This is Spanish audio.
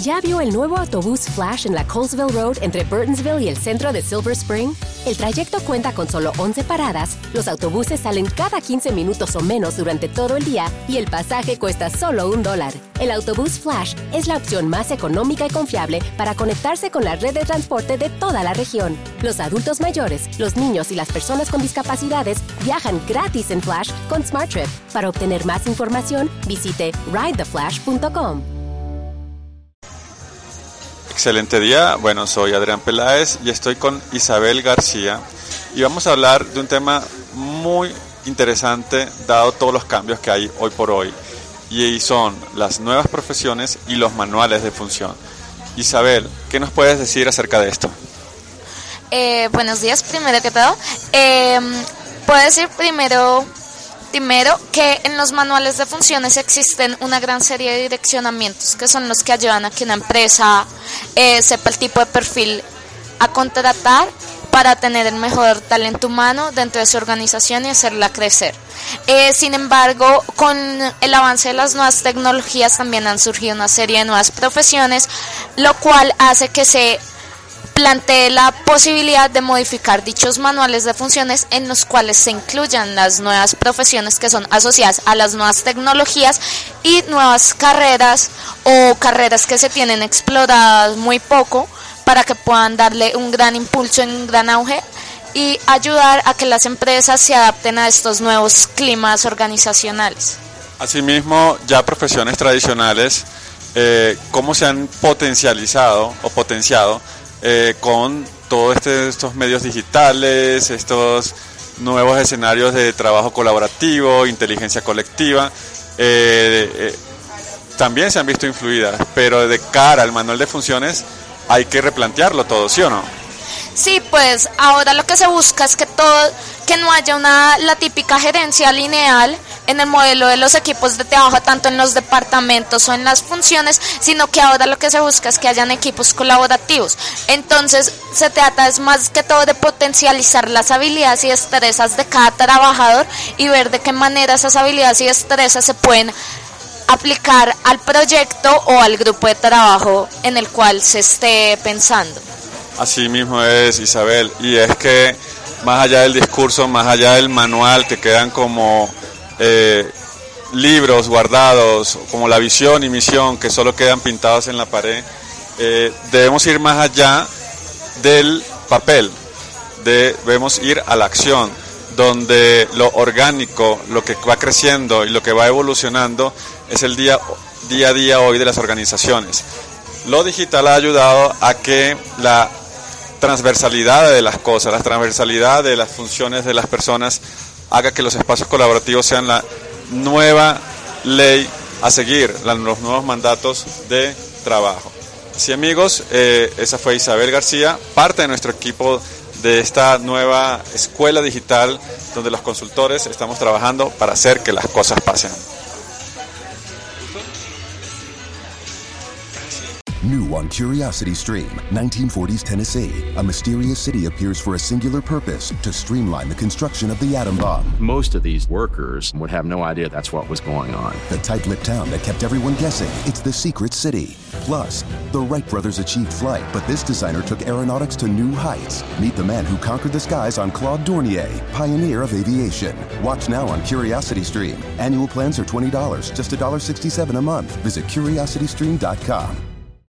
¿Ya vio el nuevo autobús Flash en la Colesville Road entre Burtonsville y el centro de Silver Spring? El trayecto cuenta con solo 11 paradas, los autobuses salen cada 15 minutos o menos durante todo el día y el pasaje cuesta solo un dólar. El autobús Flash es la opción más económica y confiable para conectarse con la red de transporte de toda la región. Los adultos mayores, los niños y las personas con discapacidades viajan gratis en Flash con SmartTrip. Para obtener más información, visite ridetheflash.com. Excelente día, bueno, soy Adrián Peláez y estoy con Isabel García y vamos a hablar de un tema muy interesante dado todos los cambios que hay hoy por hoy y son las nuevas profesiones y los manuales de función. Isabel, ¿qué nos puedes decir acerca de esto? Eh, buenos días, primero que todo. Eh, puedo decir primero Primero, que en los manuales de funciones existen una gran serie de direccionamientos que son los que ayudan a que una empresa eh, sepa el tipo de perfil a contratar para tener el mejor talento humano dentro de su organización y hacerla crecer. Eh, sin embargo, con el avance de las nuevas tecnologías también han surgido una serie de nuevas profesiones, lo cual hace que se plantee la posibilidad de modificar dichos manuales de funciones en los cuales se incluyan las nuevas profesiones que son asociadas a las nuevas tecnologías y nuevas carreras o carreras que se tienen exploradas muy poco para que puedan darle un gran impulso en un gran auge y ayudar a que las empresas se adapten a estos nuevos climas organizacionales. Asimismo, ya profesiones tradicionales, eh, ¿cómo se han potencializado o potenciado eh, con todos este, estos medios digitales, estos nuevos escenarios de trabajo colaborativo, inteligencia colectiva, eh, eh, también se han visto influidas, pero de cara al manual de funciones hay que replantearlo todo, ¿sí o no? Sí, pues ahora lo que se busca es que todo, que no haya una la típica gerencia lineal en el modelo de los equipos de trabajo, tanto en los departamentos o en las funciones, sino que ahora lo que se busca es que hayan equipos colaborativos. Entonces, se trata es más que todo de potencializar las habilidades y destrezas de cada trabajador y ver de qué manera esas habilidades y destrezas se pueden aplicar al proyecto o al grupo de trabajo en el cual se esté pensando. Así mismo es, Isabel. Y es que más allá del discurso, más allá del manual, que quedan como eh, libros guardados, como la visión y misión, que solo quedan pintados en la pared, eh, debemos ir más allá del papel, debemos ir a la acción, donde lo orgánico, lo que va creciendo y lo que va evolucionando es el día, día a día hoy de las organizaciones. Lo digital ha ayudado a que la transversalidad de las cosas, la transversalidad de las funciones de las personas haga que los espacios colaborativos sean la nueva ley a seguir, los nuevos mandatos de trabajo. Sí amigos, eh, esa fue Isabel García, parte de nuestro equipo de esta nueva escuela digital donde los consultores estamos trabajando para hacer que las cosas pasen. New on Curiosity Stream, 1940s Tennessee. A mysterious city appears for a singular purpose to streamline the construction of the atom bomb. Most of these workers would have no idea that's what was going on. The tight lipped town that kept everyone guessing it's the secret city. Plus, the Wright brothers achieved flight, but this designer took aeronautics to new heights. Meet the man who conquered the skies on Claude Dornier, pioneer of aviation. Watch now on Curiosity Stream. Annual plans are $20, just $1.67 a month. Visit curiositystream.com.